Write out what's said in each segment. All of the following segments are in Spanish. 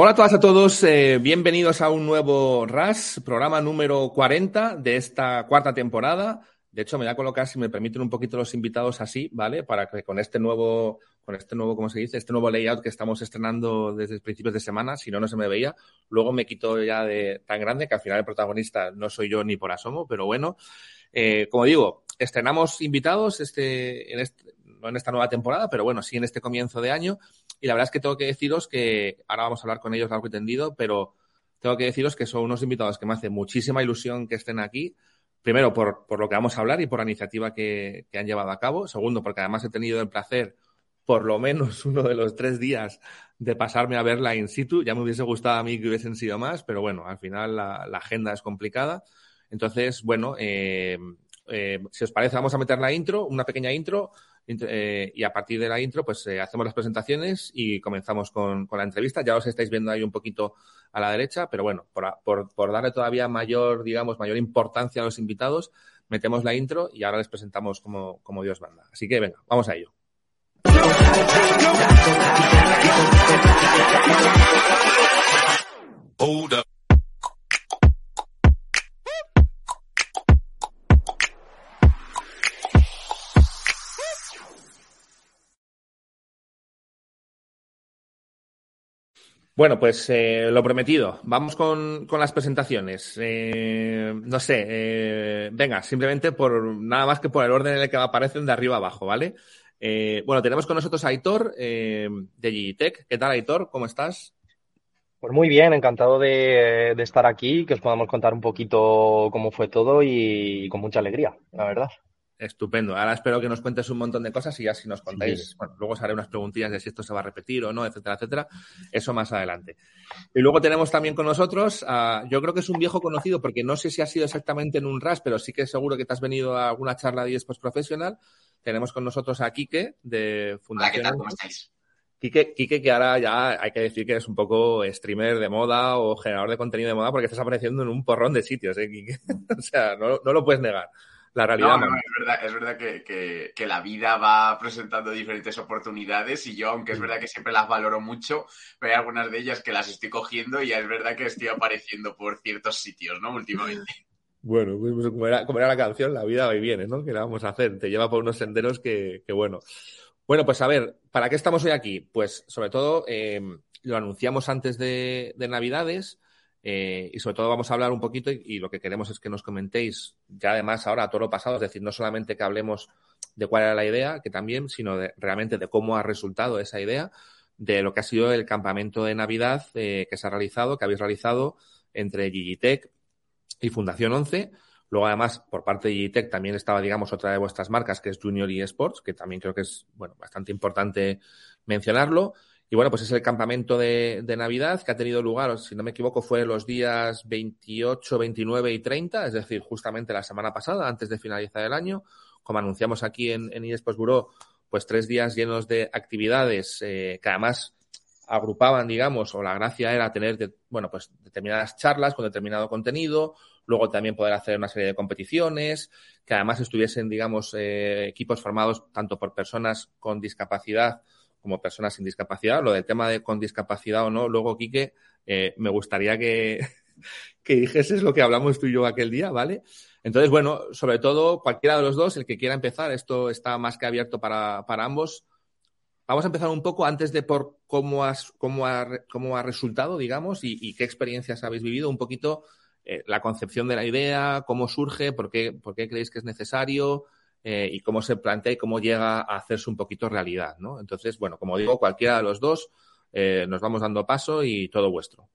Hola a todas a todos, eh, bienvenidos a un nuevo RAS, programa número 40 de esta cuarta temporada. De hecho, me voy a colocar, si me permiten, un poquito los invitados así, ¿vale? Para que con este nuevo, con este nuevo, ¿cómo se dice? Este nuevo layout que estamos estrenando desde principios de semana, si no, no se me veía. Luego me quito ya de tan grande que al final el protagonista no soy yo ni por asomo, pero bueno. Eh, como digo, estrenamos invitados este, en este, no en esta nueva temporada, pero bueno, sí en este comienzo de año. Y la verdad es que tengo que deciros que ahora vamos a hablar con ellos largo y tendido, pero tengo que deciros que son unos invitados que me hace muchísima ilusión que estén aquí. Primero, por, por lo que vamos a hablar y por la iniciativa que, que han llevado a cabo. Segundo, porque además he tenido el placer, por lo menos uno de los tres días, de pasarme a verla in situ. Ya me hubiese gustado a mí que hubiesen sido más, pero bueno, al final la, la agenda es complicada. Entonces, bueno, eh, eh, si os parece, vamos a meter la intro, una pequeña intro, eh, y a partir de la intro, pues eh, hacemos las presentaciones y comenzamos con, con, la entrevista. Ya os estáis viendo ahí un poquito a la derecha, pero bueno, por, por, darle todavía mayor, digamos, mayor importancia a los invitados, metemos la intro y ahora les presentamos como, como Dios manda. Así que venga, vamos a ello. Hold up. Bueno, pues eh, lo prometido. Vamos con, con las presentaciones. Eh, no sé, eh, venga, simplemente por nada más que por el orden en el que aparecen de arriba abajo, ¿vale? Eh, bueno, tenemos con nosotros a Aitor de Gigitech. ¿Qué tal, Aitor? ¿Cómo estás? Pues muy bien, encantado de, de estar aquí, que os podamos contar un poquito cómo fue todo y con mucha alegría, la verdad. Estupendo. Ahora espero que nos cuentes un montón de cosas y ya si nos contáis, sí. bueno, luego os haré unas preguntillas de si esto se va a repetir o no, etcétera, etcétera. Eso más adelante. Y luego tenemos también con nosotros, uh, yo creo que es un viejo conocido porque no sé si ha sido exactamente en un RAS, pero sí que seguro que te has venido a alguna charla de eSports Professional. Tenemos con nosotros a Quique de Fundación. Hola, ¿qué tal? ¿Cómo estáis? Quique, Quique, que ahora ya hay que decir que es un poco streamer de moda o generador de contenido de moda porque estás apareciendo en un porrón de sitios, ¿eh, Quique? o sea, no, no lo puedes negar la realidad. No, no, es verdad, es verdad que, que, que, la vida va presentando diferentes oportunidades y yo, aunque es verdad que siempre las valoro mucho, pero hay algunas de ellas que las estoy cogiendo y ya es verdad que estoy apareciendo por ciertos sitios, ¿no? Últimamente. Bueno, pues como era, como era la canción, la vida va y viene, ¿no? ¿Qué le vamos a hacer? Te lleva por unos senderos que, que bueno. Bueno, pues a ver, ¿para qué estamos hoy aquí? Pues sobre todo eh, lo anunciamos antes de, de Navidades. Eh, y sobre todo vamos a hablar un poquito y, lo que queremos es que nos comentéis ya además ahora a todo lo pasado, es decir, no solamente que hablemos de cuál era la idea, que también, sino de, realmente de cómo ha resultado esa idea, de lo que ha sido el campamento de Navidad eh, que se ha realizado, que habéis realizado entre Gigitech y Fundación 11. Luego, además, por parte de Gigitech también estaba, digamos, otra de vuestras marcas, que es Junior eSports, que también creo que es, bueno, bastante importante mencionarlo. Y bueno, pues es el campamento de, Navidad que ha tenido lugar, si no me equivoco, fue los días 28, 29 y 30, es decir, justamente la semana pasada, antes de finalizar el año. Como anunciamos aquí en, en eSports Bureau, pues tres días llenos de actividades eh, que además agrupaban, digamos, o la gracia era tener, de, bueno, pues determinadas charlas con determinado contenido, luego también poder hacer una serie de competiciones, que además estuviesen, digamos, eh, equipos formados tanto por personas con discapacidad como personas sin discapacidad. Lo del tema de con discapacidad o no, luego, Quique, eh, me gustaría que, que dijeses lo que hablamos tú y yo aquel día, ¿vale? Entonces, bueno, sobre todo, cualquiera de los dos, el que quiera empezar, esto está más que abierto para, para ambos. Vamos a empezar un poco antes de por cómo, has, cómo, ha, cómo ha resultado, digamos, y, y qué experiencias habéis vivido, un poquito eh, la concepción de la idea, cómo surge, por qué, por qué creéis que es necesario, eh, y cómo se plantea y cómo llega a hacerse un poquito realidad, ¿no? Entonces, bueno, como digo, cualquiera de los dos eh, nos vamos dando paso y todo vuestro.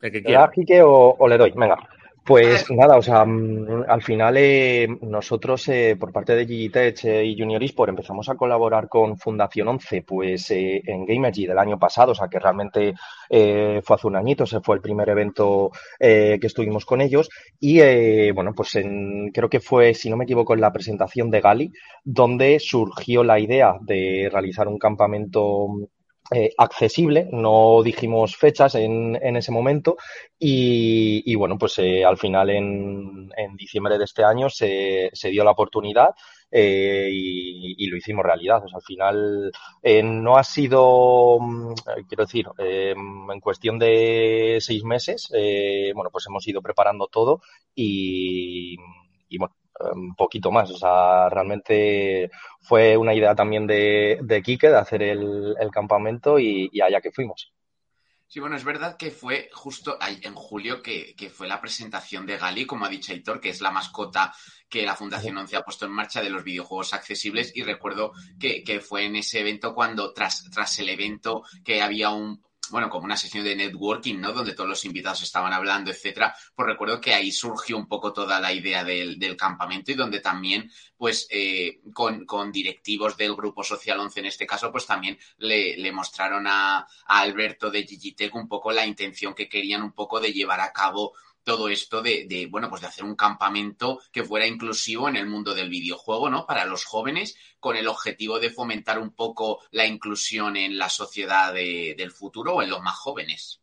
El que quiera. ¿Le o, o, le doy? Venga. Pues nada, o sea, mm, al final eh, nosotros eh, por parte de Gigitech eh, y Junior Esport empezamos a colaborar con Fundación 11 pues en Gamergy del año pasado, o sea que realmente fue hace un añito, ese fue el primer evento que estuvimos con ellos. Y bueno, pues en, creo que fue, si no me equivoco, en la presentación de Gali, donde surgió la idea de realizar un campamento eh, accesible, no dijimos fechas en, en ese momento y, bueno, pues eh, al final en, en, diciembre de este año se, se dio la oportunidad eh, y, lo hicimos realidad. Al final no ha sido, mm, quiero decir, en cuestión de seis meses, bueno, pues hemos ido preparando todo y, y bueno, un poquito más. O sea, realmente fue una idea también de, de Quique de hacer el, campamento y, allá que fuimos. Sí, bueno, es verdad que fue justo en julio que, fue la presentación de Gali, como ha dicho Aitor, que es la mascota que la Fundación 11 ha puesto en marcha de los videojuegos accesibles. Y recuerdo que, que fue en ese evento cuando, tras, tras el evento, que había un, bueno, como una sesión de networking, ¿no? Donde todos los invitados estaban hablando, etcétera. Pues recuerdo que ahí surgió un poco toda la idea del, campamento y donde también, pues, eh, con, directivos del Grupo Social 11 en este caso, pues también le, mostraron a, a, Alberto de Gigitech un poco la intención que querían un poco de llevar a cabo todo esto de, bueno, pues de hacer un campamento que fuera inclusivo en el mundo del videojuego, ¿no? Para los jóvenes, con el objetivo de fomentar un poco la inclusión en la sociedad del futuro o en los más jóvenes.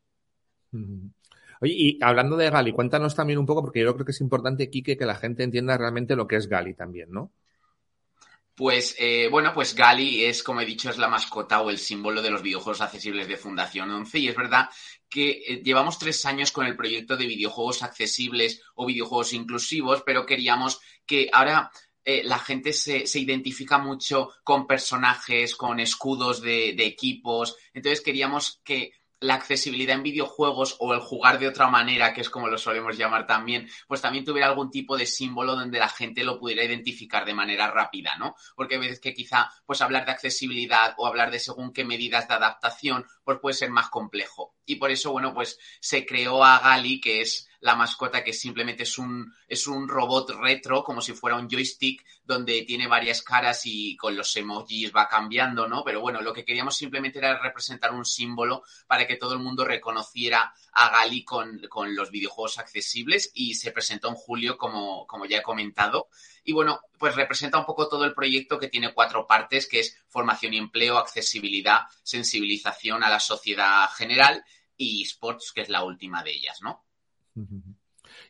Oye, y hablando de Gali, cuéntanos también un poco, porque yo creo que es importante, Quique, que la gente entienda realmente lo que es Gali también, ¿no? Pues eh, bueno, pues Gali es, como he dicho, es la mascota o el símbolo de los videojuegos accesibles de Fundación 11 y es verdad que eh, llevamos tres años con el proyecto de videojuegos accesibles o videojuegos inclusivos, pero queríamos que ahora eh, la gente se, identifica mucho con personajes, con escudos de equipos, entonces queríamos que la accesibilidad en videojuegos o el jugar de otra manera, que es como lo solemos llamar también, pues también tuviera algún tipo de símbolo donde la gente lo pudiera identificar de manera rápida, ¿no? Porque a veces que quizá pues hablar de accesibilidad o hablar de según qué medidas de adaptación, pues puede ser más complejo. Y por eso, bueno, pues se creó a Gali, que es la mascota que simplemente es un, es un robot retro, como si fuera un joystick, donde tiene varias caras y con los emojis va cambiando, ¿no? Pero bueno, lo que queríamos simplemente era representar un símbolo para que todo el mundo reconociera a Gali con, con los videojuegos accesibles y se presentó en julio, como, como ya he comentado. Y bueno, pues representa un poco todo el proyecto que tiene cuatro partes, que es formación y empleo, accesibilidad, sensibilización a la sociedad general y esports, que es la última de ellas, ¿no?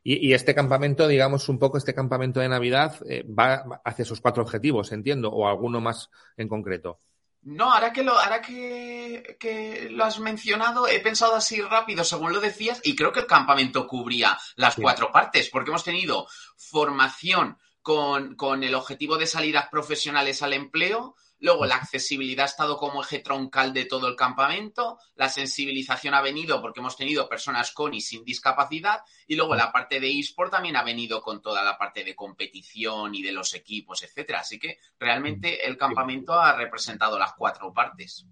Y, este campamento, digamos, un poco este campamento de Navidad eh, va hacia esos cuatro objetivos, entiendo, o alguno más en concreto. No, ahora que lo, ahora que, lo has mencionado, he pensado así rápido, según lo decías, y creo que el campamento cubría las cuatro partes, porque hemos tenido formación con, con el objetivo de salidas profesionales al empleo, Luego, la accesibilidad ha estado como eje troncal de todo el campamento. La sensibilización ha venido porque hemos tenido personas con y sin discapacidad. Y luego la parte de eSport también ha venido con toda la parte de competición y de los equipos, etcétera. Así que realmente el campamento ha representado las cuatro partes.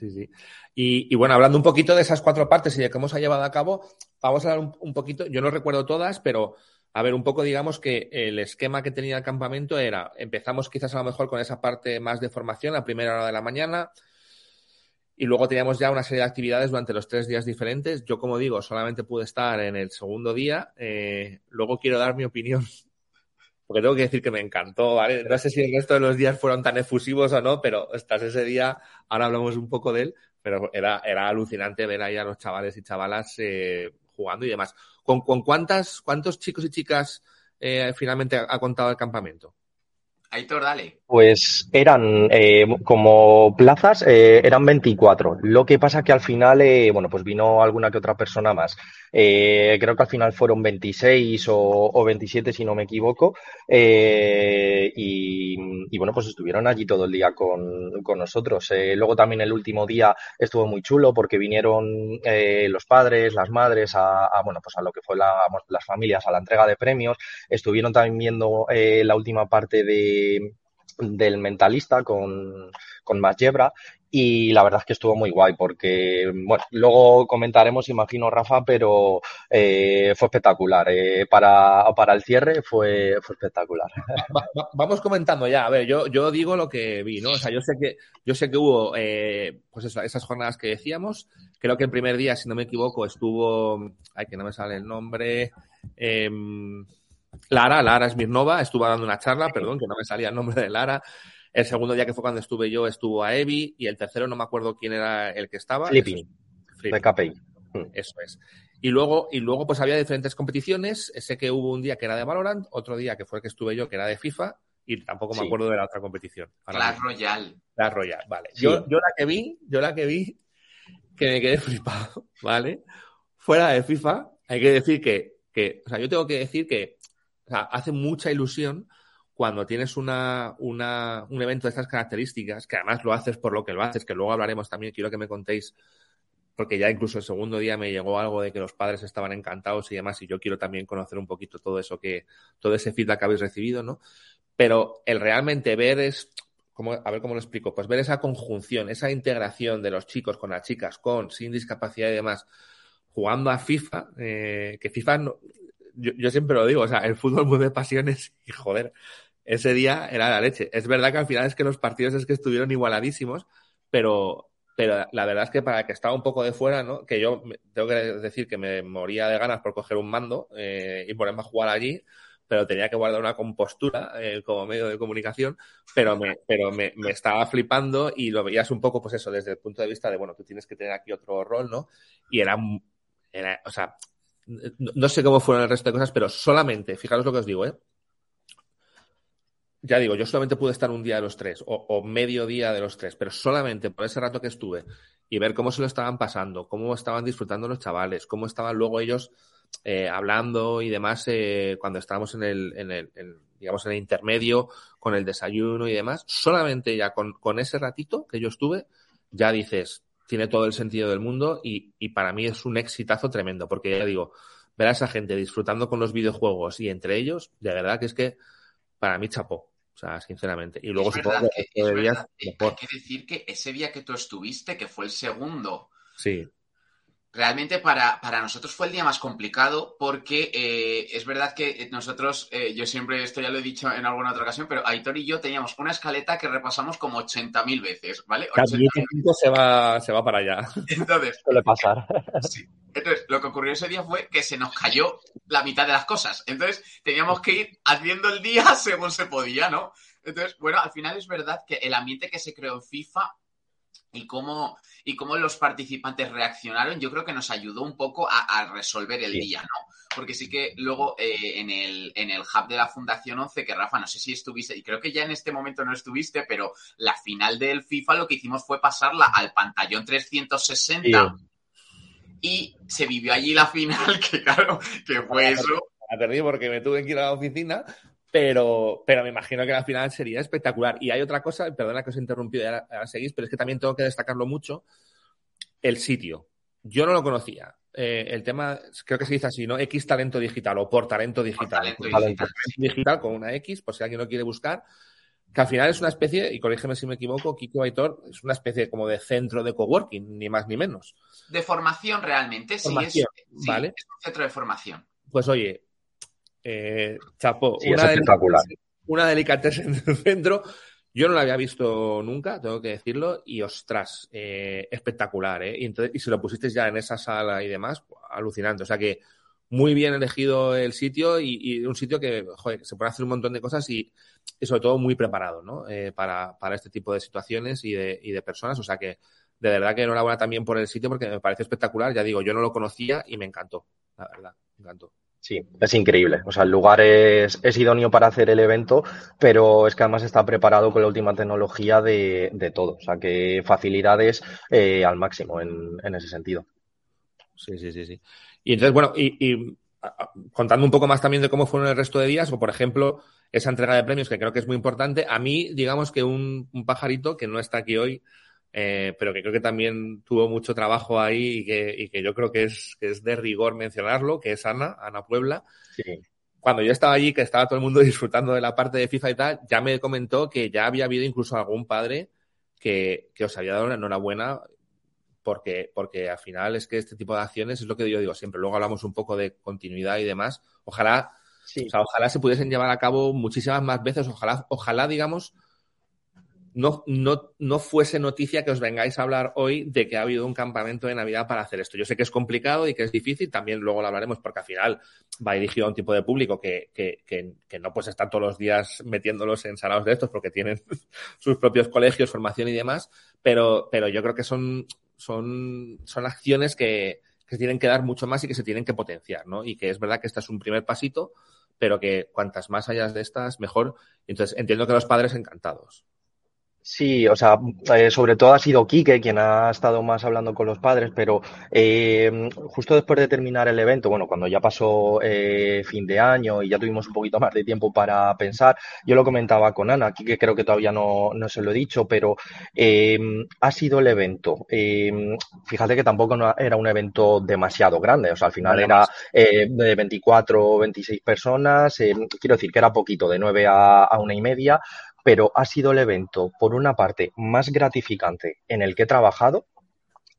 Sí, sí. Y, bueno, hablando un poquito de esas cuatro partes y de cómo se ha llevado a cabo, vamos a hablar un poquito, yo no recuerdo todas, pero a ver, un poco digamos que el esquema que tenía el campamento era, empezamos quizás a lo mejor con esa parte más de formación a primera hora de la mañana y luego teníamos ya una serie de actividades durante los tres días diferentes. Yo, como digo, solamente pude estar en el segundo día. Eh, luego quiero dar mi opinión porque tengo que decir que me encantó, ¿vale? No sé si el resto de los días fueron tan efusivos o no, pero estás ese día, ahora hablamos un poco de él, pero era, era alucinante ver ahí a los chavales y chavalas eh, jugando y demás. ¿Con, cuántas, cuántos chicos y chicas eh, finalmente ha, contado el campamento? Aitor, dale. Pues eran eh, como plazas, eh, eran 24. Lo que pasa que al final, eh, bueno, pues vino alguna que otra persona más. Eh, creo que al final fueron 26 o, o 27, si no me equivoco. Y, bueno, pues estuvieron allí todo el día con, con nosotros. Luego también el último día estuvo muy chulo porque vinieron los padres, las madres, a, bueno, pues a lo que fue la, las familias, a la entrega de premios. Estuvieron también viendo la última parte de del mentalista con, con Yebra y la verdad es que estuvo muy guay porque, bueno, luego comentaremos, imagino, Rafa, pero eh, fue espectacular. Eh, para, para el cierre fue, fue espectacular. vamos comentando ya. A ver, yo, yo digo lo que vi, ¿no? O sea, yo sé que, yo sé que hubo, eh, pues eso, esas jornadas que decíamos. Creo que el primer día, si no me equivoco, estuvo, ay, que no me sale el nombre, em, Lara, Lara Smirnova, estuvo dando una charla, perdón, que no me salía el nombre de Lara. El segundo día que fue cuando estuve yo estuvo a Evi y el tercero no me acuerdo quién era el que estaba. Flipping, de KPI. Mm. Eso es. Y luego, y luego pues había diferentes competiciones. Sé que hubo un día que era de Valorant, otro día que fue el que estuve yo que era de FIFA y tampoco me acuerdo de la otra competición. La Royal. La Royal, vale. Yo, yo la que vi, yo la que vi, que me quedé flipado, ¿vale? Fuera de FIFA, hay que decir que, que, o sea, yo tengo que decir que o sea, hace mucha ilusión cuando tienes una, un evento de estas características, que además lo haces por lo que lo haces, que luego hablaremos también, quiero que me contéis, porque ya incluso el segundo día me llegó algo de que los padres estaban encantados y demás, y yo quiero también conocer un poquito todo eso que, todo ese feedback que habéis recibido, ¿no? Pero el realmente ver es, como, a ver cómo lo explico, pues ver esa conjunción, esa integración de los chicos con las chicas, con, sin discapacidad y demás, jugando a FIFA, eh, que FIFA no, yo, yo, siempre lo digo, o sea, el fútbol mueve pasiones y joder, ese día era la leche. Es verdad que al final es que los partidos es que estuvieron igualadísimos, pero, pero la verdad es que para que estaba un poco de fuera, ¿no? Que yo tengo que decir que me moría de ganas por coger un mando eh, y ponerme a jugar allí, pero tenía que guardar una compostura eh, como medio de comunicación, pero me, pero me, me, estaba flipando y lo veías un poco, pues eso, desde el punto de vista de, bueno, tú tienes que tener aquí otro rol, ¿no? Y era, era o sea, no sé cómo fueron el resto de cosas, pero solamente, fijaros lo que os digo, ¿eh? Ya digo, yo solamente pude estar un día de los tres, o, medio día de los tres, pero solamente por ese rato que estuve y ver cómo se lo estaban pasando, cómo estaban disfrutando los chavales, cómo estaban luego ellos eh, hablando y demás eh, cuando estábamos en el, en el, en, digamos, en el intermedio, con el desayuno y demás, solamente ya con, con ese ratito que yo estuve, ya dices, tiene todo el sentido del mundo y, y, para mí es un exitazo tremendo, porque ya digo, ver a esa gente disfrutando con los videojuegos y entre ellos, de verdad que es que para mí chapó. O sea, sinceramente. Y luego es supongo que, que, es días, que hay que decir que ese día que tú estuviste, que fue el segundo, sí realmente para, para, nosotros fue el día más complicado porque eh, es verdad que nosotros, eh, yo siempre, esto ya lo he dicho en alguna otra ocasión, pero Aitor y yo teníamos una escaleta que repasamos como 80.000 veces, ¿vale? 80 se va, se va para allá. Entonces, suele pasar. Sí. Entonces, lo que ocurrió ese día fue que se nos cayó la mitad de las cosas. Entonces, teníamos que ir haciendo el día según se podía, ¿no? Entonces, bueno, al final es verdad que el ambiente que se creó en FIFA y cómo, y cómo los participantes reaccionaron, yo creo que nos ayudó un poco a, a resolver el sí. día, ¿no? Porque sí que luego eh, en, el, en el hub de la Fundación 11, que Rafa, no sé si estuviste, y creo que ya en este momento no estuviste, pero la final del FIFA lo que hicimos fue pasarla al pantallón 360 sí. y se vivió allí la final, que claro, que fue eso. La perdí porque me tuve que ir a la oficina, pero, pero me imagino que la final sería espectacular. Y hay otra cosa, perdona que os he interrumpido, ahora, ahora seguís, pero es que también tengo que destacarlo mucho, el sitio. Yo no lo conocía. Eh, el tema, creo que se dice así, ¿no? X talento digital o por talento digital. Por talento digital. Talento digital con una X, por si alguien lo quiere buscar. Que al final es una especie, y corrígeme si me equivoco, Kiko Aitor, es una especie como de centro de coworking, ni más ni menos. De formación realmente, formación, sí, es, ¿vale? sí, es un centro de formación. Pues oye, eh, chapo, sí, una, espectacular. una delicatessen en el centro. Yo no la había visto nunca, tengo que decirlo, y ostras, eh, espectacular, ¿eh? Y, entonces, y si lo pusiste ya en esa sala y demás, alucinante. O sea que muy bien elegido el sitio y, y un sitio que, joder, se puede hacer un montón de cosas y, y sobre todo muy preparado, ¿no? Eh, para, para, este tipo de situaciones y de, y de personas. O sea que, de verdad que enhorabuena también por el sitio porque me parece espectacular. Ya digo, yo no lo conocía y me encantó, la verdad, me encantó. Sí, es increíble. O sea, el lugar es, es, idóneo para hacer el evento, pero es que además está preparado con la última tecnología de, de todo. O sea, que facilidades eh, al máximo en, en, ese sentido. Sí, sí, sí, sí. Y entonces, bueno, y, y, contando un poco más también de cómo fueron el resto de días, o por ejemplo, esa entrega de premios que creo que es muy importante. A mí, digamos que un, un pajarito que no está aquí hoy, eh, pero que creo que también tuvo mucho trabajo ahí y que, y que yo creo que es, que es, de rigor mencionarlo, que es Ana, Ana Puebla. Sí. cuando yo estaba allí, que estaba todo el mundo disfrutando de la parte de FIFA y tal, ya me comentó que ya había habido incluso algún padre que, que os había dado una enhorabuena porque, porque al final es que este tipo de acciones es lo que yo digo siempre. Luego hablamos un poco de continuidad y demás. Ojalá, o sea, ojalá se pudiesen llevar a cabo muchísimas más veces. Ojalá, ojalá, digamos, no, no, no fuese noticia que os vengáis a hablar hoy de que ha habido un campamento de Navidad para hacer esto. Yo sé que es complicado y que es difícil, también luego lo hablaremos porque al final va dirigido a un tipo de público que, que, que, no pues estar todos los días metiéndolos en salados de estos porque tienen sus propios colegios, formación y demás, pero, pero yo creo que son, son, son acciones que, que tienen que dar mucho más y que se tienen que potenciar, ¿no? Y que es verdad que este es un primer pasito, pero que cuantas más hayas de estas, mejor. Entonces, entiendo que los padres encantados. Sí, o sea, eh, sobre todo ha sido Quique quien ha estado más hablando con los padres, pero eh, justo después de terminar el evento, bueno, cuando ya pasó eh, fin de año y ya tuvimos un poquito más de tiempo para pensar, yo lo comentaba con Ana, Quique creo que todavía no, no se lo he dicho, pero ha sido el evento. fíjate que tampoco no era un evento demasiado grande, o sea, al final era de 24 o 26 personas, quiero decir que era poquito, de 9 a, a una y media, pero ha sido el evento, por una parte, más gratificante en el que he trabajado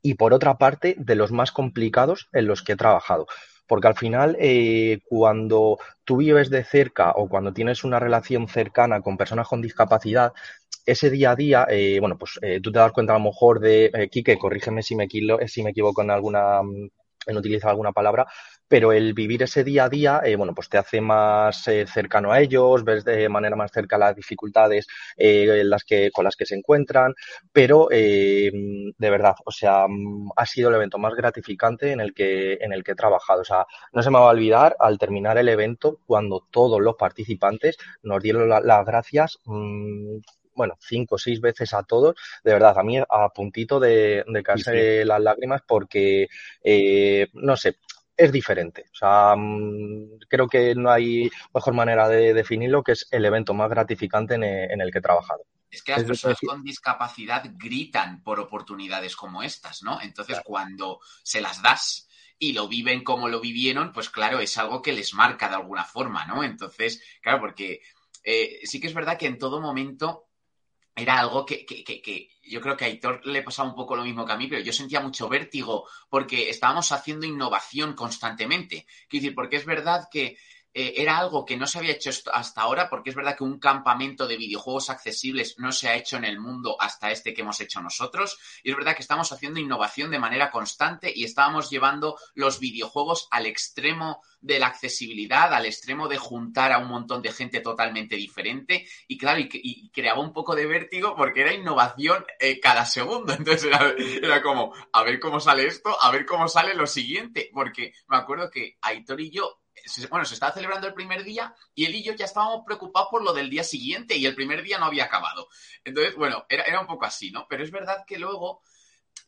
y por otra parte, de los más complicados en los que he trabajado. Porque al final, eh, cuando tú vives de cerca o cuando tienes una relación cercana con personas con discapacidad, ese día a día, eh, bueno, pues eh, tú te das cuenta a lo mejor de, eh, Quique, corrígeme si me, si me equivoco en alguna en utilizar alguna palabra, pero el vivir ese día a día, eh, bueno, pues te hace más eh, cercano a ellos, ves de manera más cerca las dificultades eh, las que, con las que se encuentran, pero eh, de verdad, o sea, mm, ha sido el evento más gratificante en el que, en el que he trabajado. O sea, no se me va a olvidar al terminar el evento cuando todos los participantes nos dieron la, las gracias. Mmm, bueno, cinco o seis veces a todos, de verdad, a mí a puntito de, de caerse sí, sí. las lágrimas porque, eh, no sé, es diferente. O sea, mm, creo que no hay mejor manera de definirlo que es el evento más gratificante en, en el que he trabajado. Es que las es personas con discapacidad gritan por oportunidades como estas, ¿no? Entonces, claro. cuando se las das y lo viven como lo vivieron, pues claro, es algo que les marca de alguna forma, ¿no? Entonces, claro, porque eh, sí que es verdad que en todo momento era algo que, que, que, que, yo creo que a Aitor le pasaba un poco lo mismo que a mí, pero yo sentía mucho vértigo porque estábamos haciendo innovación constantemente. Quiero decir, porque es verdad que eh, era algo que no se había hecho hasta ahora, porque es verdad que un campamento de videojuegos accesibles no se ha hecho en el mundo hasta este que hemos hecho nosotros. Y es verdad que estamos haciendo innovación de manera constante y estábamos llevando los videojuegos al extremo de la accesibilidad, al extremo de juntar a un montón de gente totalmente diferente. Y claro, y, creaba un poco de vértigo porque era innovación eh, cada segundo. Entonces era, como, a ver cómo sale esto, a ver cómo sale lo siguiente. Porque me acuerdo que Aitor y yo bueno, se estaba celebrando el primer día y él y yo ya estábamos preocupados por lo del día siguiente y el primer día no había acabado. Entonces, bueno, era, era un poco así, ¿no? Pero es verdad que luego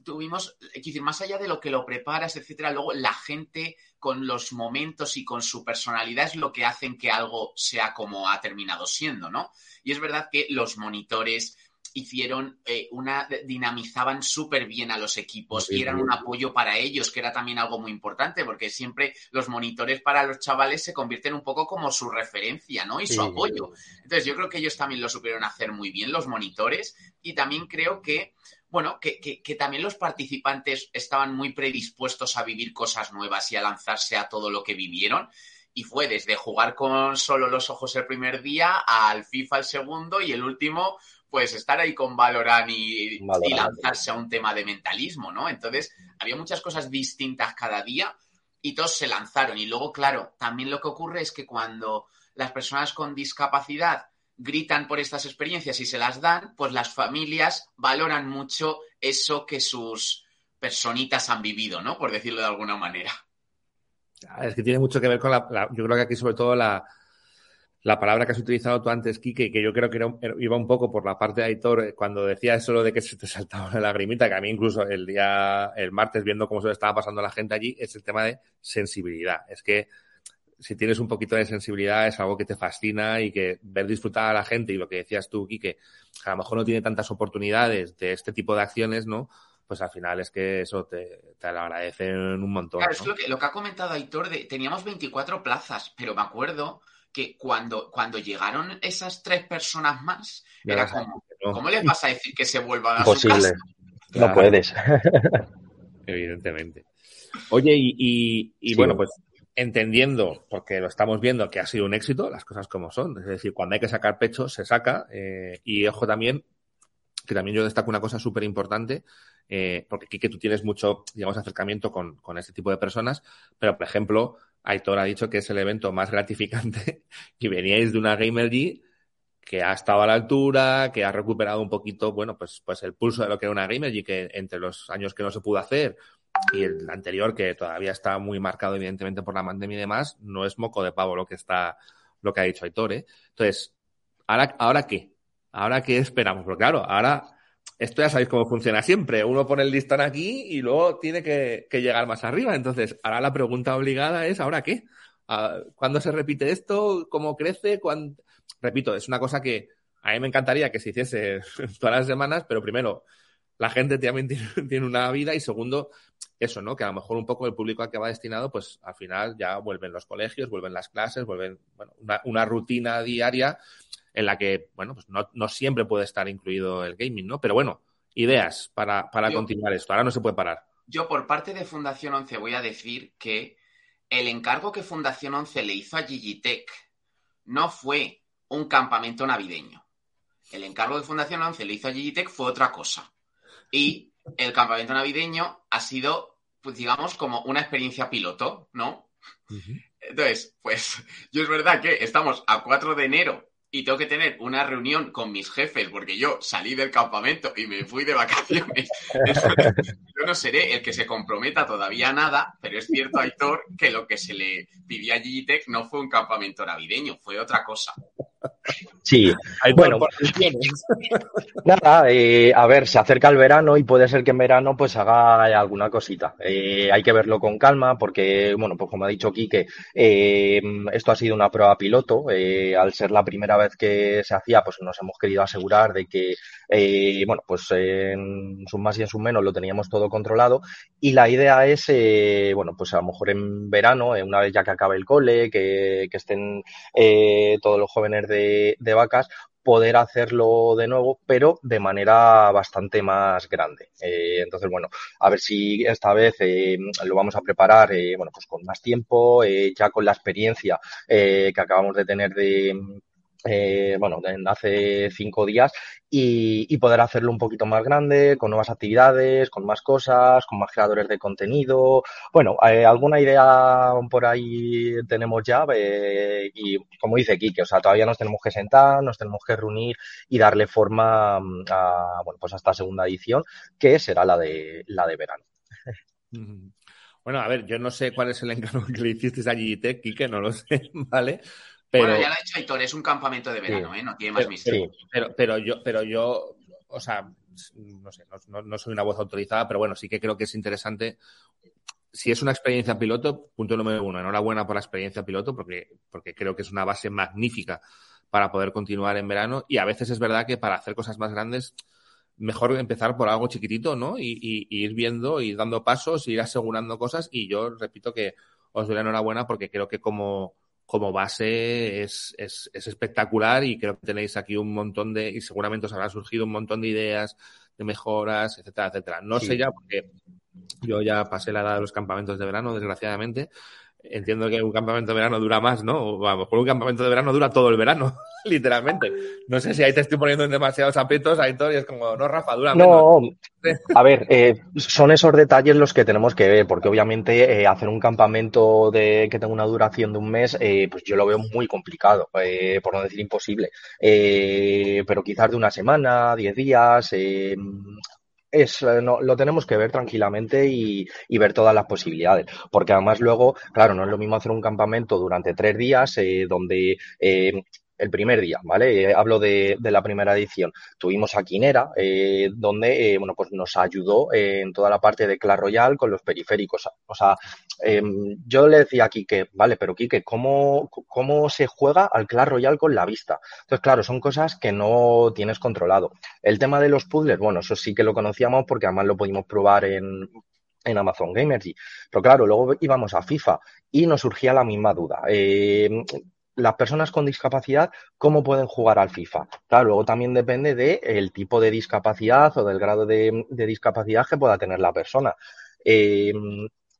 tuvimos, es decir, más allá de lo que lo preparas, etcétera, luego la gente con los momentos y con su personalidad es lo que hacen que algo sea como ha terminado siendo, ¿no? Y es verdad que los monitores, hicieron eh, una, dinamizaban súper bien a los equipos sí, y eran un apoyo para ellos, que era también algo muy importante, porque siempre los monitores para los chavales se convierten un poco como su referencia, ¿no? Y sí. su apoyo. Entonces, yo creo que ellos también lo supieron hacer muy bien, los monitores, y también creo que, bueno, que, que, que también los participantes estaban muy predispuestos a vivir cosas nuevas y a lanzarse a todo lo que vivieron y fue desde jugar con solo los ojos el primer día al FIFA el segundo y el último pues estar ahí con Valorant y, Valorant. y, lanzarse a un tema de mentalismo, ¿no? Entonces, había muchas cosas distintas cada día y todos se lanzaron. Y luego, claro, también lo que ocurre es que cuando las personas con discapacidad gritan por estas experiencias y se las dan, pues las familias valoran mucho eso que sus personitas han vivido, ¿no? Por decirlo de alguna manera. Es que tiene mucho que ver con la, la yo creo que aquí sobre todo la, la palabra que has utilizado tú antes, Kike, que yo creo que era, iba un poco por la parte de Aitor, eh, cuando decía eso lo de que se te saltaba una lagrimita, que a mí incluso el día, el martes, viendo cómo se le estaba pasando a la gente allí, es el tema de sensibilidad. Es que si tienes un poquito de sensibilidad es algo que te fascina y que ver disfrutar a la gente y lo que decías tú, Kike, a lo mejor no tiene tantas oportunidades de este tipo de acciones, ¿no? pues al final es que eso te, te lo agradecen un montón. Claro, es lo que, lo que ha comentado Aitor, de, teníamos 24 plazas, pero me acuerdo que cuando, cuando llegaron esas tres personas más, era como, ¿cómo les vas a decir que se vuelvan a su casa? No puedes. Evidentemente. Oye, y, y, bueno, pues entendiendo, porque lo estamos viendo que ha sido un éxito, las cosas como son. Es decir, cuando hay que sacar pecho, se saca. Eh, y ojo también, que también yo destaco una cosa súper importante, eh, porque aquí que tú tienes mucho, digamos, acercamiento con, con este tipo de personas, pero por ejemplo, Aitor ha dicho que es el evento más gratificante y veníais de una Gamer G que ha estado a la altura, que ha recuperado un poquito, bueno, pues, pues el pulso de lo que era una Gamer G, que entre los años que no se pudo hacer y el anterior, que todavía está muy marcado evidentemente por la pandemia y demás, no es moco de pavo lo que está, lo que ha dicho Aitor, ¿eh? Entonces, ¿ahora, ¿ahora qué? ¿Ahora qué esperamos? Porque claro, ahora esto ya sabéis cómo funciona siempre. Uno pone el listón aquí y luego tiene que, llegar más arriba. Entonces, ahora la pregunta obligada es, ¿ahora qué? Ah, ¿Cuándo se repite esto? ¿Cómo crece? Repito, es una cosa que a mí me encantaría que se hiciese todas las semanas, pero primero, la gente también tiene, una vida y segundo, eso, ¿no? Que a lo mejor un poco el público al que va destinado, pues al final ya vuelven los colegios, vuelven las clases, vuelven, bueno, una, una rutina diaria en la que, bueno, pues no, no, siempre puede estar incluido el gaming, ¿no? Pero bueno, ideas para, para continuar esto. Ahora no se puede parar. Yo, por parte de Fundación 11, voy a decir que el encargo que Fundación 11 le hizo a Gigitech no fue un campamento navideño. El encargo de Fundación 11 le hizo a Gigitech fue otra cosa. Y el campamento navideño ha sido, pues digamos, como una experiencia piloto, ¿no? Entonces, pues yo es verdad que estamos a 4 de enero y tengo que tener una reunión con mis jefes porque yo salí del campamento y me fui de vacaciones. yo no seré el que se comprometa todavía a nada, pero es cierto, Aitor, que lo que se le pidió a Gigitech no fue un campamento navideño, fue otra cosa. Sí, bueno, nada, eh, a ver, se acerca el verano y puede ser que en verano pues haga alguna cosita. Eh, hay que verlo con calma porque, bueno, pues como ha dicho Quique, eh, esto ha sido una prueba piloto. al ser la primera vez que se hacía, pues nos hemos querido asegurar de que, bueno, pues en su más y en su menos lo teníamos todo controlado y la idea es, bueno, pues a lo mejor en verano, una vez ya que acabe el cole, que, estén todos los jóvenes de, vacas, poder hacerlo de nuevo, pero de manera bastante más grande. Eh, entonces, bueno, a ver si esta vez eh, lo vamos a preparar, eh, bueno, pues con más tiempo, ya con la experiencia que acabamos de tener de, eh, bueno, hace cinco días y, poder hacerlo un poquito más grande, con nuevas actividades, con más cosas, con más creadores de contenido. Bueno, eh, alguna idea por ahí tenemos ya eh, y como dice Kike, o sea, todavía nos tenemos que sentar, nos tenemos que reunir y darle forma mm, a, bueno, pues a esta segunda edición que será la de, la de verano. Bueno, a ver, yo no sé cuál es el encargo que le hiciste a Gigitech, Kike, no lo sé, ¿vale? Pero, bueno, ya lo ha dicho Aitor, es un campamento de verano, ¿eh? No tiene más misterio. Pero, pero, yo, pero yo, o sea, no sé, no, soy una voz autorizada, pero bueno, sí que creo que es interesante. Si es una experiencia piloto, punto número uno, enhorabuena por la experiencia piloto, porque, porque creo que es una base magnífica para poder continuar en verano. Y a veces es verdad que para hacer cosas más grandes, mejor empezar por algo chiquitito, ¿no? Y, y, y ir viendo, ir dando pasos, ir asegurando cosas. Y yo repito que os doy la enhorabuena porque creo que como, como base es, es, es, espectacular y creo que tenéis aquí un montón de, y seguramente os habrán surgido un montón de ideas, de mejoras, etcétera, etcétera. No sé ya, porque yo ya pasé la edad de los campamentos de verano, desgraciadamente, entiendo que un campamento de verano dura más, ¿no? O a lo mejor un campamento de verano dura todo el verano, literalmente. No sé si ahí te estoy poniendo en demasiados aprietos, ahí y es como, no, Rafa, dura no, a ver, eh, son esos detalles los que tenemos que ver, porque obviamente eh, hacer un campamento de que tenga una duración de un mes, eh, pues yo lo veo muy complicado, por no decir imposible. pero quizás de una semana, diez días, es, eh, no, lo tenemos que ver tranquilamente y, ver todas las posibilidades. Porque además luego, claro, no es lo mismo hacer un campamento durante tres días eh, donde eh, el primer día, ¿vale? Eh, hablo de, la primera edición. Tuvimos a Quinera, eh, donde, eh, bueno, pues nos ayudó en toda la parte de Clash Royale con los periféricos. O sea, em, yo le decía a Quique, vale, pero Quique, ¿cómo, ¿cómo se juega al Clash Royale con la vista? Entonces, claro, son cosas que no tienes controlado. El tema de los puzzles, bueno, eso sí que lo conocíamos porque además lo pudimos probar en, en Amazon Gamergy. Pero claro, luego íbamos a FIFA y nos surgía la misma duda. Eh, las personas con discapacidad, ¿cómo pueden jugar al FIFA? Claro, luego también depende del tipo de discapacidad o del grado de, discapacidad que pueda tener la persona. Eh,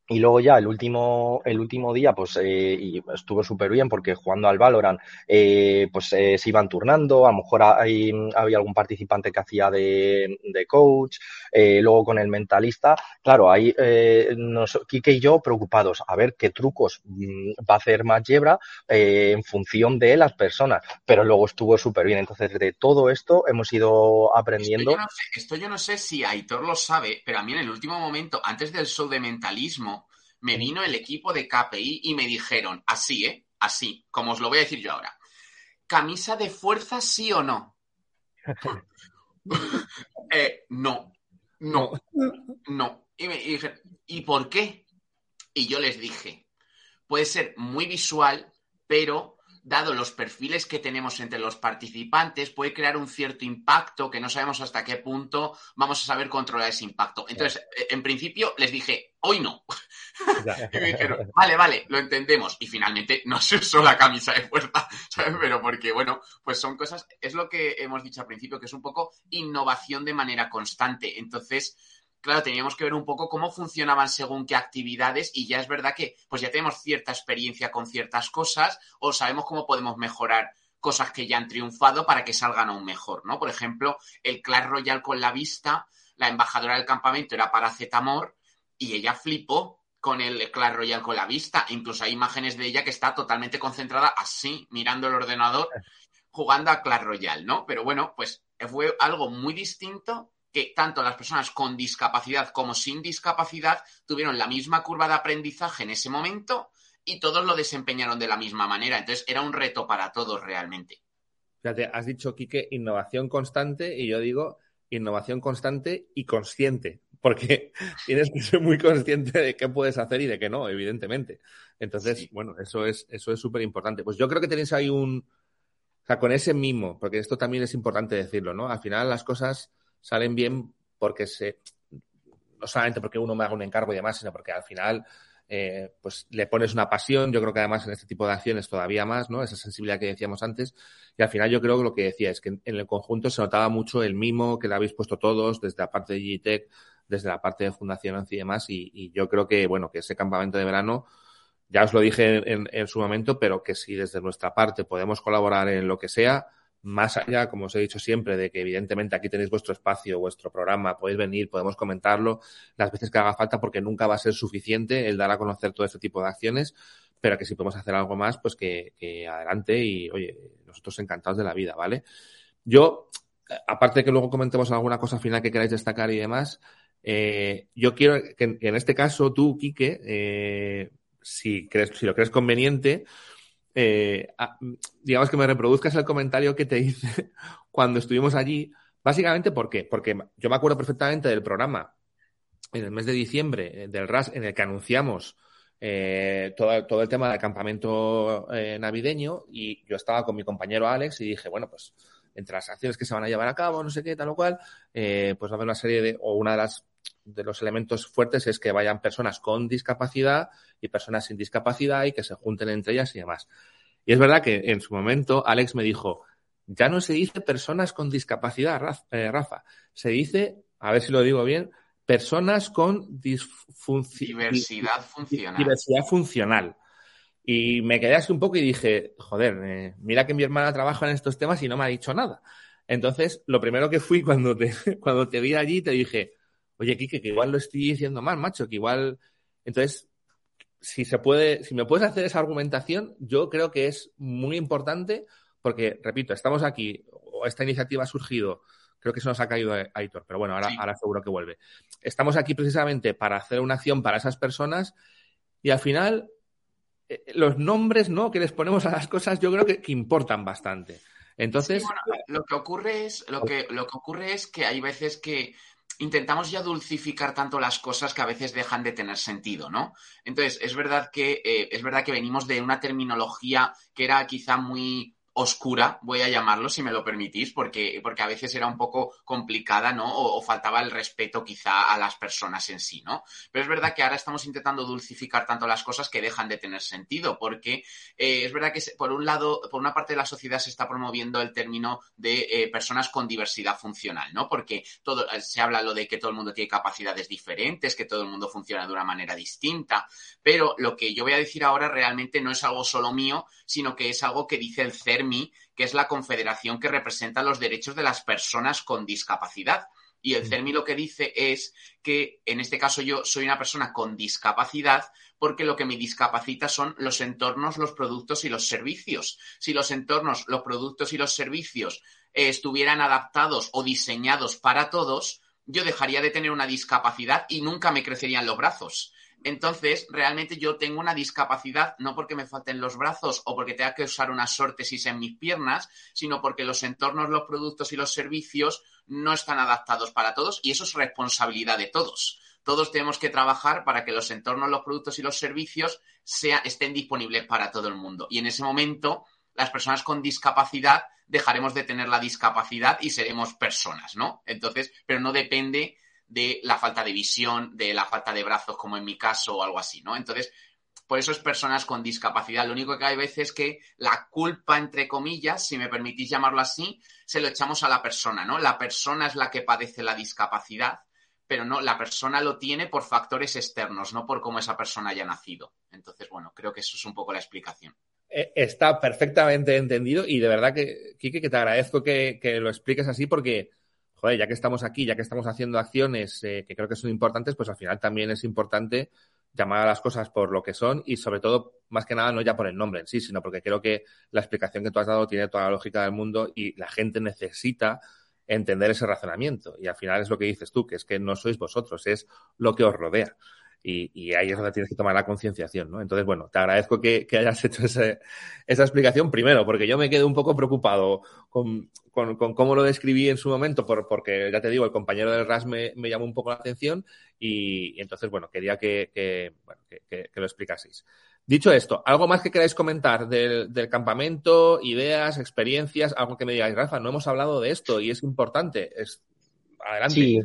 y luego ya el último, el último día, pues, eh, y estuvo súper bien porque jugando al Valorant, eh, pues eh, se iban turnando, a lo mejor hay, había algún participante que hacía de, de coach, eh, luego con el mentalista, claro, ahí eh, nos, Kike y yo preocupados a ver qué trucos mm, va a hacer más Yebra en función de las personas, pero luego estuvo súper bien. Entonces, de todo esto hemos ido aprendiendo. Esto yo, no sé, esto yo no sé si Aitor lo sabe, pero a mí en el último momento, antes del show de mentalismo, me vino el equipo de KPI y me dijeron, así, ¿eh? Así, como os lo voy a decir yo ahora. ¿Camisa de fuerza sí o no? eh, no, no, no. Y me y ¿y por qué? Y yo les dije, puede ser muy visual, pero dado los perfiles que tenemos entre los participantes, puede crear un cierto impacto que no sabemos hasta qué punto vamos a saber controlar ese impacto. Entonces, eh, en principio, les dije, hoy no. y me dijeron, vale, vale, lo entendemos. Y finalmente no se usó la camisa de fuerza, ¿sabes? Pero porque, bueno, pues son cosas, es lo que hemos dicho al principio, que es un poco innovación de manera constante. Entonces, claro, teníamos que ver un poco cómo funcionaban según qué actividades y ya es verdad que pues ya tenemos cierta experiencia con ciertas cosas o sabemos cómo podemos mejorar cosas que ya han triunfado para que salgan aún mejor, ¿no? Por ejemplo, el Clash Royale con la vista, la embajadora del campamento era para Zetamor y ella flipó con el Clash Royale con la vista. Incluso hay imágenes de ella que está totalmente concentrada así, mirando el ordenador, jugando a Clash Royale, ¿no? Pero bueno, pues fue algo muy distinto que tanto las personas con discapacidad como sin discapacidad tuvieron la misma curva de aprendizaje en ese momento y todos lo desempeñaron de la misma manera. Entonces era un reto para todos realmente. Fíjate, has dicho, Quique, innovación constante y yo digo innovación constante y consciente, porque tienes que ser muy consciente de qué puedes hacer y de qué no, evidentemente. Entonces, sí. bueno, eso es eso es súper importante. Pues yo creo que tenéis ahí un, o sea, con ese mimo, porque esto también es importante decirlo, ¿no? Al final las cosas salen bien porque se, no solamente porque uno me haga un encargo y demás, sino porque al final eh, pues le pones una pasión, yo creo que además en este tipo de acciones todavía más, ¿no? Esa sensibilidad que decíamos antes. Y al final yo creo que lo que decía es que en, el conjunto se notaba mucho el mimo que le habéis puesto todos, desde la parte de Gitec, desde la parte de Fundación y demás. Y, yo creo que, bueno, que ese campamento de verano, ya os lo dije en, en su momento, pero que si desde nuestra parte podemos colaborar en lo que sea, más allá, como os he dicho siempre, de que evidentemente aquí tenéis vuestro espacio, vuestro programa, podéis venir, podemos comentarlo las veces que haga falta, porque nunca va a ser suficiente el dar a conocer todo este tipo de acciones, pero que si podemos hacer algo más, pues que, que adelante y, oye, nosotros encantados de la vida, ¿vale? Yo, aparte de que luego comentemos alguna cosa final que queráis destacar y demás, eh, yo quiero que, en este caso tú, Quique, eh, si, crees, si lo crees conveniente, eh, digamos que me reproduzcas el comentario que te hice cuando estuvimos allí. Básicamente, ¿por qué? Porque yo me acuerdo perfectamente del programa en el mes de diciembre del RAS en el que anunciamos todo, todo, el tema del campamento navideño y yo estaba con mi compañero Alex y dije, bueno, pues entre las acciones que se van a llevar a cabo, no sé qué, tal o cual, pues va a haber una serie de, o una de las de los elementos fuertes es que vayan personas con discapacidad y personas sin discapacidad y que se junten entre ellas y demás. Y es verdad que en su momento Alex me dijo, ya no se dice personas con discapacidad, Rafa, se dice, a ver si lo digo bien, personas con diversidad funcional. Diversidad funcional. Y me quedé así un poco y dije, joder, eh, mira que mi hermana trabaja en estos temas y no me ha dicho nada. Entonces, lo primero que fui cuando te, cuando te vi allí, te dije, oye, Kike, que igual lo estoy diciendo mal, macho, que igual. Entonces, si se puede, si me puedes hacer esa argumentación, yo creo que es muy importante, porque, repito, estamos aquí, o esta iniciativa ha surgido, creo que se nos ha caído Aitor, pero bueno, ahora, sí. ahora seguro que vuelve. Estamos aquí precisamente para hacer una acción para esas personas y al final eh, los nombres, ¿no? Que les ponemos a las cosas, yo creo que, importan bastante. Entonces. lo que ocurre es, lo que, lo que ocurre es que hay veces que intentamos ya dulcificar tanto las cosas que a veces dejan de tener sentido, ¿no? Entonces, es verdad que, eh, es verdad que venimos de una terminología que era quizá muy oscura, voy a llamarlo, si me lo permitís, porque, porque a veces era un poco complicada, ¿no? O, faltaba el respeto quizá a las personas en sí, ¿no? Pero es verdad que ahora estamos intentando dulcificar tanto las cosas que dejan de tener sentido, porque eh, es verdad que por un lado, por una parte de la sociedad se está promoviendo el término de eh, personas con diversidad funcional, ¿no? Porque todo, eh, se habla lo de que todo el mundo tiene capacidades diferentes, que todo el mundo funciona de una manera distinta, pero lo que yo voy a decir ahora realmente no es algo solo mío, sino que es algo que dice el CERN que es la confederación que representa los derechos de las personas con discapacidad. Y el CERMI lo que dice es que, en este caso, yo soy una persona con discapacidad porque lo que me discapacita son los entornos, los productos y los servicios. Si los entornos, los productos y los servicios eh, estuvieran adaptados o diseñados para todos, yo dejaría de tener una discapacidad y nunca me crecerían los brazos. Entonces, realmente yo tengo una discapacidad no porque me falten los brazos o porque tenga que usar unas órtesis en mis piernas, sino porque los entornos, los productos y los servicios no están adaptados para todos y eso es responsabilidad de todos. Todos tenemos que trabajar para que los entornos, los productos y los servicios estén disponibles para todo el mundo. Y en ese momento, las personas con discapacidad dejaremos de tener la discapacidad y seremos personas, ¿no? Entonces, pero no depende de la falta de visión, de la falta de brazos, como en mi caso o algo así, ¿no? Entonces, por eso es personas con discapacidad. Lo único que hay veces es que la culpa, entre comillas, si me permitís llamarlo así, se lo echamos a la persona, ¿no? La persona es la que padece la discapacidad, pero no, la persona lo tiene por factores externos, no por cómo esa persona haya nacido. Entonces, bueno, creo que eso es un poco la explicación. Eh, está perfectamente entendido y de verdad que, Kike, que te agradezco que lo expliques así porque ya que estamos aquí, ya que estamos haciendo acciones eh, que creo que son importantes, pues al final también es importante llamar a las cosas por lo que son y sobre todo, más que nada, no ya por el nombre en sí, sino porque creo que la explicación que tú has dado tiene toda la lógica del mundo y la gente necesita entender ese razonamiento. Y al final es lo que dices tú, que es que no sois vosotros, es lo que os rodea. Y, ahí es donde tienes que tomar la concienciación, ¿no? Entonces, bueno, te agradezco que, hayas hecho esa explicación primero, porque yo me quedé un poco preocupado con, cómo lo describí en su momento, porque ya te digo, el compañero del RAS me, llamó un poco la atención y, entonces, bueno, quería que, lo explicaseis. Dicho esto, ¿algo más que queráis comentar del, del, campamento, ideas, experiencias, algo que me digáis, Rafa, no hemos hablado de esto y es importante, Sí,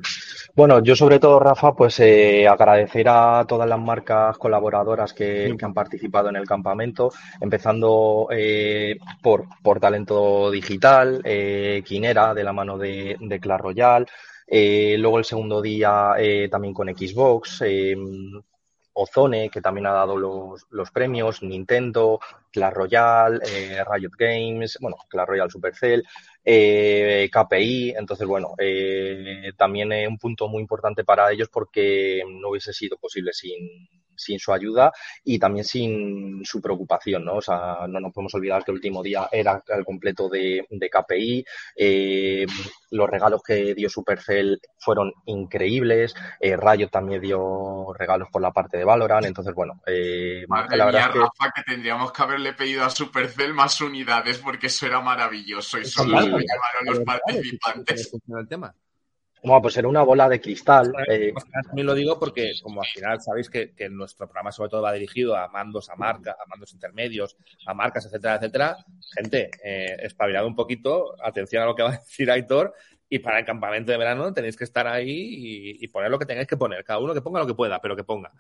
bueno, yo sobre todo, Rafa, pues eh, agradecer a todas las marcas colaboradoras que, han participado en el campamento, empezando eh, por, por Talento Digital, eh, Quinera, de la mano de, de Clash Royale, eh, luego el segundo día también con Xbox, Ozone, que también ha dado los, los premios, Nintendo, Clash Royale, eh, Riot Games, bueno, Clash Royale Supercell, eh, KPI. Entonces, bueno, eh, también es un punto muy importante para ellos porque no hubiese sido posible sin, sin su ayuda y también sin su preocupación, ¿no? O sea, no nos podemos olvidar que el último día era el completo de, de KPI, eh, los regalos que dio Supercell fueron increíbles, eh, Rayo también dio regalos por la parte de Valorant, entonces, bueno, eh, la verdad que... Rafa, que tendríamos que haberle pedido a Supercell más unidades porque eso era maravilloso y solo lo llevaron los participantes. El tema. Bueno, pues era una bola de cristal. Eh. También lo digo porque, como al final sabéis que, nuestro programa sobre todo va dirigido a mandos, a marca, a mandos intermedios, a marcas, etcétera, etcétera. Gente, eh, espabilado un poquito, atención a lo que va a decir Aitor, y para el campamento de verano tenéis que estar ahí y, y poner lo que tengáis que poner. Cada uno que ponga lo que pueda, pero que ponga.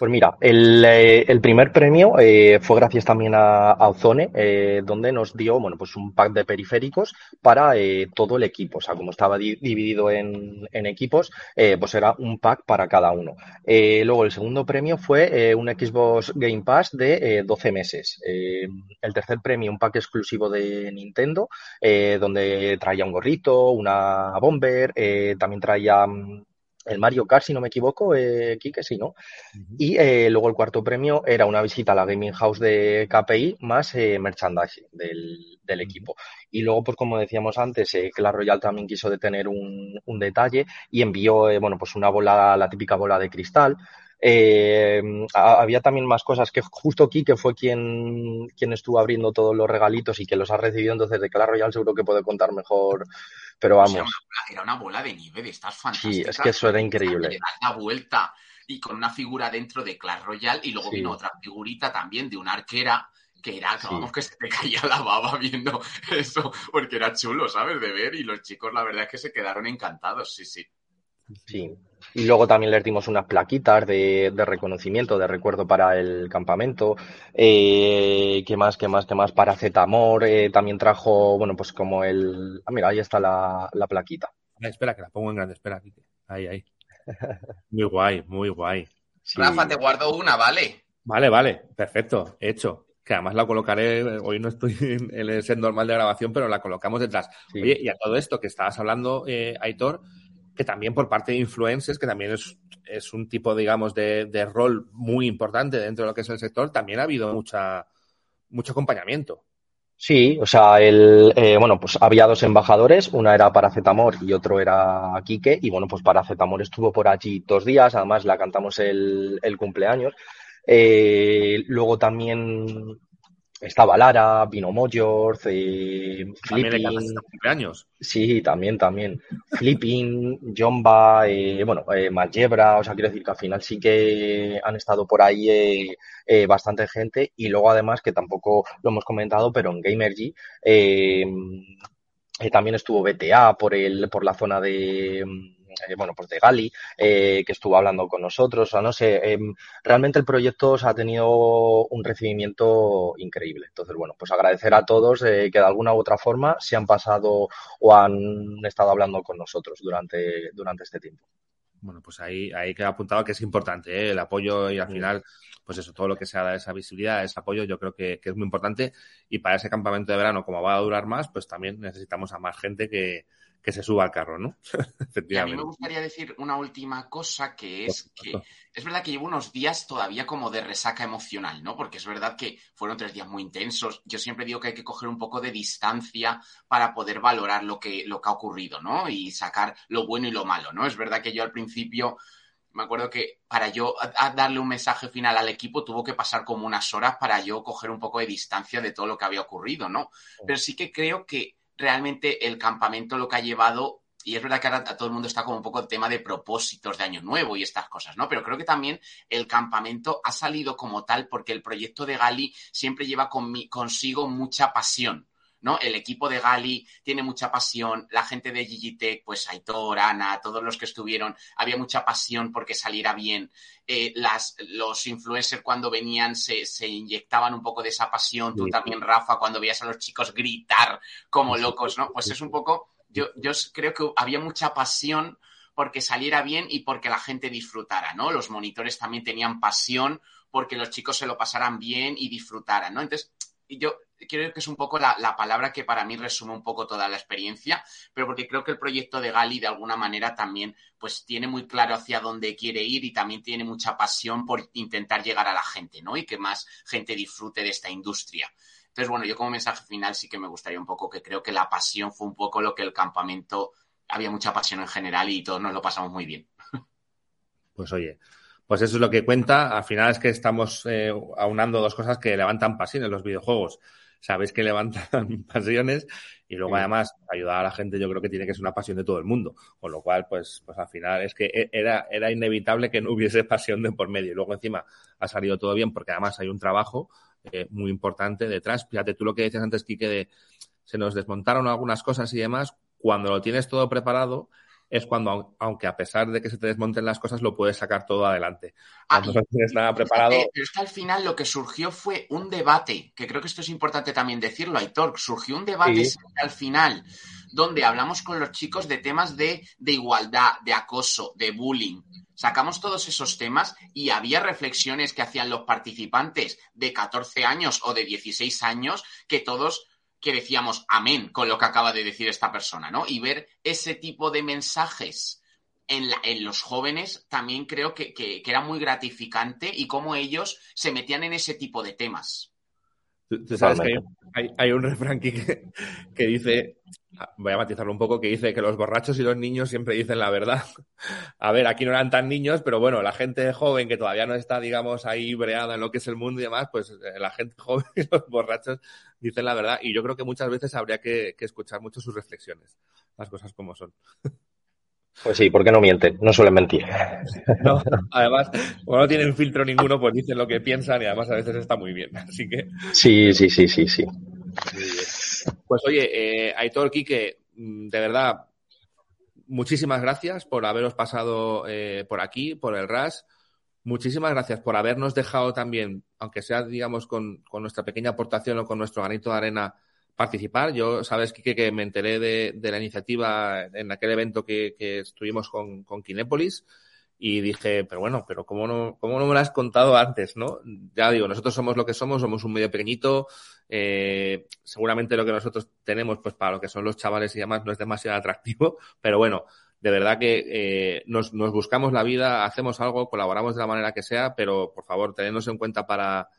Pues mira, el, eh, el primer premio eh, fue gracias también a, a Ozone, eh, donde nos dio bueno, pues un pack de periféricos para todo el equipo. O sea, como estaba dividido en, en equipos, pues era un pack para cada uno. luego, el segundo premio fue un Xbox Game Pass de 12 meses. el tercer premio, un pack exclusivo de Nintendo, donde traía un gorrito, una bomber, también traía mm, el Mario Kart, si no me equivoco, eh, Kike, sí, ¿no? Y eh, luego el cuarto premio era una visita a la Gaming House de KPI más eh, merchandising del, del, equipo. Y luego, pues como decíamos antes, eh, Clash Royale también quiso detener un, un detalle y envió, eh, bueno, pues una bola, la típica bola de cristal, Eh, había también más cosas que justo Kike fue quien, quien estuvo abriendo todos los regalitos y que los ha recibido, entonces de Clash Royale seguro que puede contar mejor, pero vamos. era, una bola, de nieve de estas fantásticas. Sí, es que eso era increíble. La vuelta y con una figura dentro de Clash Royale y luego vino otra figurita también de una arquera que era, vamos, que se te caía la baba viendo eso, porque era chulo, ¿sabes? De ver y los chicos la verdad es que se quedaron encantados, sí, sí. Sí. Y luego también les dimos unas plaquitas de, reconocimiento, de recuerdo para el campamento. Eh, ¿Qué más, qué más, qué más? Para Zetamor eh, también trajo, bueno, pues como el... Ah, mira, ahí está la, plaquita. espera, que la pongo en grande, espera, Ahí, ahí. Muy guay, muy guay. Rafa, te guardo una, ¿vale? Vale, vale, perfecto, hecho. Que además la colocaré, hoy no estoy en el set normal de grabación, pero la colocamos detrás. Oye, y a todo esto que estabas hablando, eh, Aitor, que también por parte de influencers, que también es, es un tipo, digamos, de, de, rol muy importante dentro de lo que es el sector, también ha habido mucha, mucho acompañamiento. Sí, o sea, el, eh, bueno, pues había dos embajadores, una era Paracetamor y otro era Quique, y bueno, pues Paracetamor estuvo por allí dos días, además la cantamos el, el cumpleaños. Eh, luego también estaba Lara, vino Mojors, eh, Flipping. cumpleaños? Sí, también, también. Flipping, Jomba, eh, bueno, eh, o sea, quiero decir que al final sí que han estado por ahí eh, eh, bastante gente y luego además que tampoco lo hemos comentado, pero en Gamergy también estuvo BTA por, el, por la zona de eh, bueno, pues de Gali, eh, que estuvo hablando con nosotros, o sea, no sé, em, realmente el proyecto ha tenido un recibimiento increíble. Entonces, bueno, pues agradecer a todos eh, que de alguna u otra forma se han pasado o han estado hablando con nosotros durante, durante este tiempo. Bueno, pues ahí, ahí queda apuntado que es importante el apoyo y al final, pues eso, todo lo que sea esa visibilidad, ese apoyo, yo creo que, que, es muy importante. Y para ese campamento de verano, como va a durar más, pues también necesitamos a más gente que, que se suba al carro, ¿no? y a mí me gustaría decir una última cosa que es que es verdad que llevo unos días todavía como de resaca emocional, ¿no? Porque es verdad que fueron tres días muy intensos. Yo siempre digo que hay que coger un poco de distancia para poder valorar lo que, lo que ha ocurrido, ¿no? Y sacar lo bueno y lo malo, ¿no? Es verdad que yo al principio me acuerdo que para yo darle un mensaje final al equipo tuvo que pasar como unas horas para yo coger un poco de distancia de todo lo que había ocurrido, ¿no? Pero sí que creo que realmente el campamento lo que ha llevado, y es verdad que ahora todo el mundo está como un poco el tema de propósitos de año nuevo y estas cosas, ¿no? Pero creo que también el campamento ha salido como tal porque el proyecto de Gali siempre lleva consigo mucha pasión. ¿No? El equipo de Gali tiene mucha pasión, la gente de Gigitech, pues Aitor, Ana, todos los que estuvieron, había mucha pasión porque saliera bien. Eh, las, los influencers cuando venían se, se, inyectaban un poco de esa pasión, tú también, Rafa, cuando veías a los chicos gritar como locos, ¿no? Pues es un poco, yo, yo creo que había mucha pasión porque saliera bien y porque la gente disfrutara, ¿no? Los monitores también tenían pasión porque los chicos se lo pasaran bien y disfrutaran, ¿no? Entonces, yo creo que es un poco la, palabra que para mí resume un poco toda la experiencia, pero porque creo que el proyecto de Gali de alguna manera también pues tiene muy claro hacia dónde quiere ir y también tiene mucha pasión por intentar llegar a la gente, ¿no? Y que más gente disfrute de esta industria. Entonces, bueno, yo como mensaje final sí que me gustaría un poco que creo que la pasión fue un poco lo que el campamento, había mucha pasión en general y todos nos lo pasamos muy bien. Pues oye, pues eso es lo que cuenta. Al final es que estamos eh, aunando dos cosas que levantan pasión en los videojuegos sabéis que levantan pasiones y luego además ayudar a la gente yo creo que tiene que ser una pasión de todo el mundo, con lo cual pues, pues al final es que e, era, era inevitable que no hubiese pasión de por medio. Y luego encima ha salido todo bien porque además hay un trabajo eh, muy importante detrás. Fíjate tú lo que decías antes, Quique, de se nos desmontaron algunas cosas y demás, cuando lo tienes todo preparado, es cuando, aunque a pesar de que se te desmonten las cosas, lo puedes sacar todo adelante. Ah, no tienes nada preparado. Pero es que al final lo que surgió fue un debate, que creo que esto es importante también decirlo, Aitor. Surgió un debate al final donde hablamos con los chicos de temas de, de igualdad, de acoso, de bullying. Sacamos todos esos temas y había reflexiones que hacían los participantes de 14 años o de 16 años que todos que decíamos amén con lo que acaba de decir esta persona, ¿no? Y ver ese tipo de mensajes en, en los jóvenes también creo que, que, era muy gratificante y cómo ellos se metían en ese tipo de temas. Tú, sabes que hay, un refrán que, que dice, voy a matizarlo un poco, que dice que los borrachos y los niños siempre dicen la verdad. A ver, aquí no eran tan niños, pero bueno, la gente joven que todavía no está, digamos, ahí breada en lo que es el mundo y demás, pues eh, la gente joven y los borrachos dicen la verdad. Y yo creo que muchas veces habría que, escuchar mucho sus reflexiones, las cosas como son. Pues sí, porque no mienten, no suelen mentir. No, además, como no tienen filtro ninguno, pues dicen lo que piensan y además a veces está muy bien. Así que. Sí, sí, sí, sí, sí. Pues oye, eh, Aitor, Quique, mm, de verdad, muchísimas gracias por haberos pasado eh, por aquí, por el RAS. Muchísimas gracias por habernos dejado también, aunque sea, digamos, con, nuestra pequeña aportación o con nuestro granito de arena, participar. Yo, sabes, Quique, que me enteré de, la iniciativa en aquel evento que, estuvimos con, con Kinépolis y dije, pero bueno, pero ¿cómo no, ¿cómo no me lo has contado antes, no? Ya digo, nosotros somos lo que somos, somos un medio pequeñito, eh, seguramente lo que nosotros tenemos, pues para lo que son los chavales y demás, no es demasiado atractivo, pero bueno, de verdad que eh, nos, nos buscamos la vida, hacemos algo, colaboramos de la manera que sea, pero por favor, tenednos en cuenta para,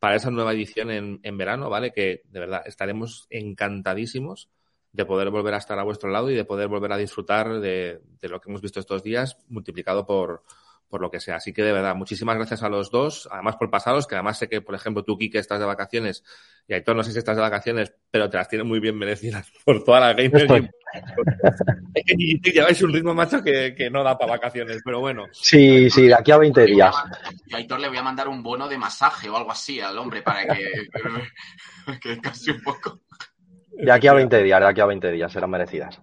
para esa nueva edición en, en verano, ¿vale? Que de verdad estaremos encantadísimos de poder volver a estar a vuestro lado y de poder volver a disfrutar de, lo que hemos visto estos días multiplicado por, por lo que sea. Así que de verdad, muchísimas gracias a los dos, además por pasados, que además sé que, por ejemplo, tú, Kike, estás de vacaciones y Aitor, no sé si estás de vacaciones, pero te las tienes muy bien merecidas por toda la gamer. que lleváis un ritmo, macho, que, que no da para vacaciones, pero bueno. Sí, sí, de aquí a 20 días. Yo a Aitor le voy a mandar un bono de masaje o algo así al hombre para que, que casi un poco. De aquí a 20 días, de aquí a 20 días serán merecidas.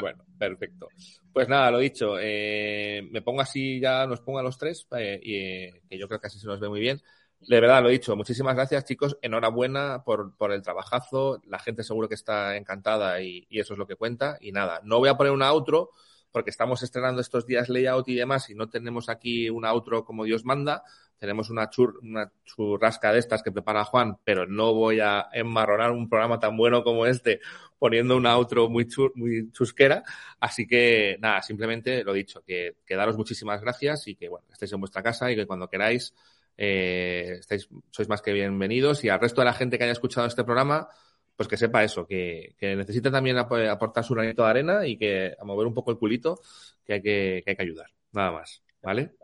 Bueno, perfecto. Pues nada, lo dicho, eh, me pongo así, ya nos pongo a los tres, eh, y eh, que yo creo que así se nos ve muy bien. De verdad, lo dicho, muchísimas gracias chicos, enhorabuena por, por el trabajazo, la gente seguro que está encantada y, y, eso es lo que cuenta. Y nada, no voy a poner una outro porque estamos estrenando estos días layout y demás y no tenemos aquí una outro como Dios manda, tenemos una, chur, una churrasca de estas que prepara Juan, pero no voy a enmarronar un programa tan bueno como este poniendo una outro muy, muy chusquera. Así que nada, simplemente lo dicho, que, que, daros muchísimas gracias y que bueno, estéis en vuestra casa y que cuando queráis eh, estéis, sois más que bienvenidos y al resto de la gente que haya escuchado este programa, pues que sepa eso, que, que necesita también aportar su granito de arena y que a mover un poco el culito, que hay que, que hay que ayudar. Nada más, ¿vale?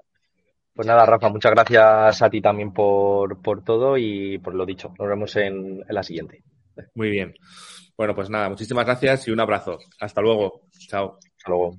Pues nada, Rafa, muchas gracias a ti también por, por todo y por lo dicho. Nos vemos en, en la siguiente. Muy bien. Bueno, pues nada, muchísimas gracias y un abrazo. Hasta luego. Chao. Hasta luego.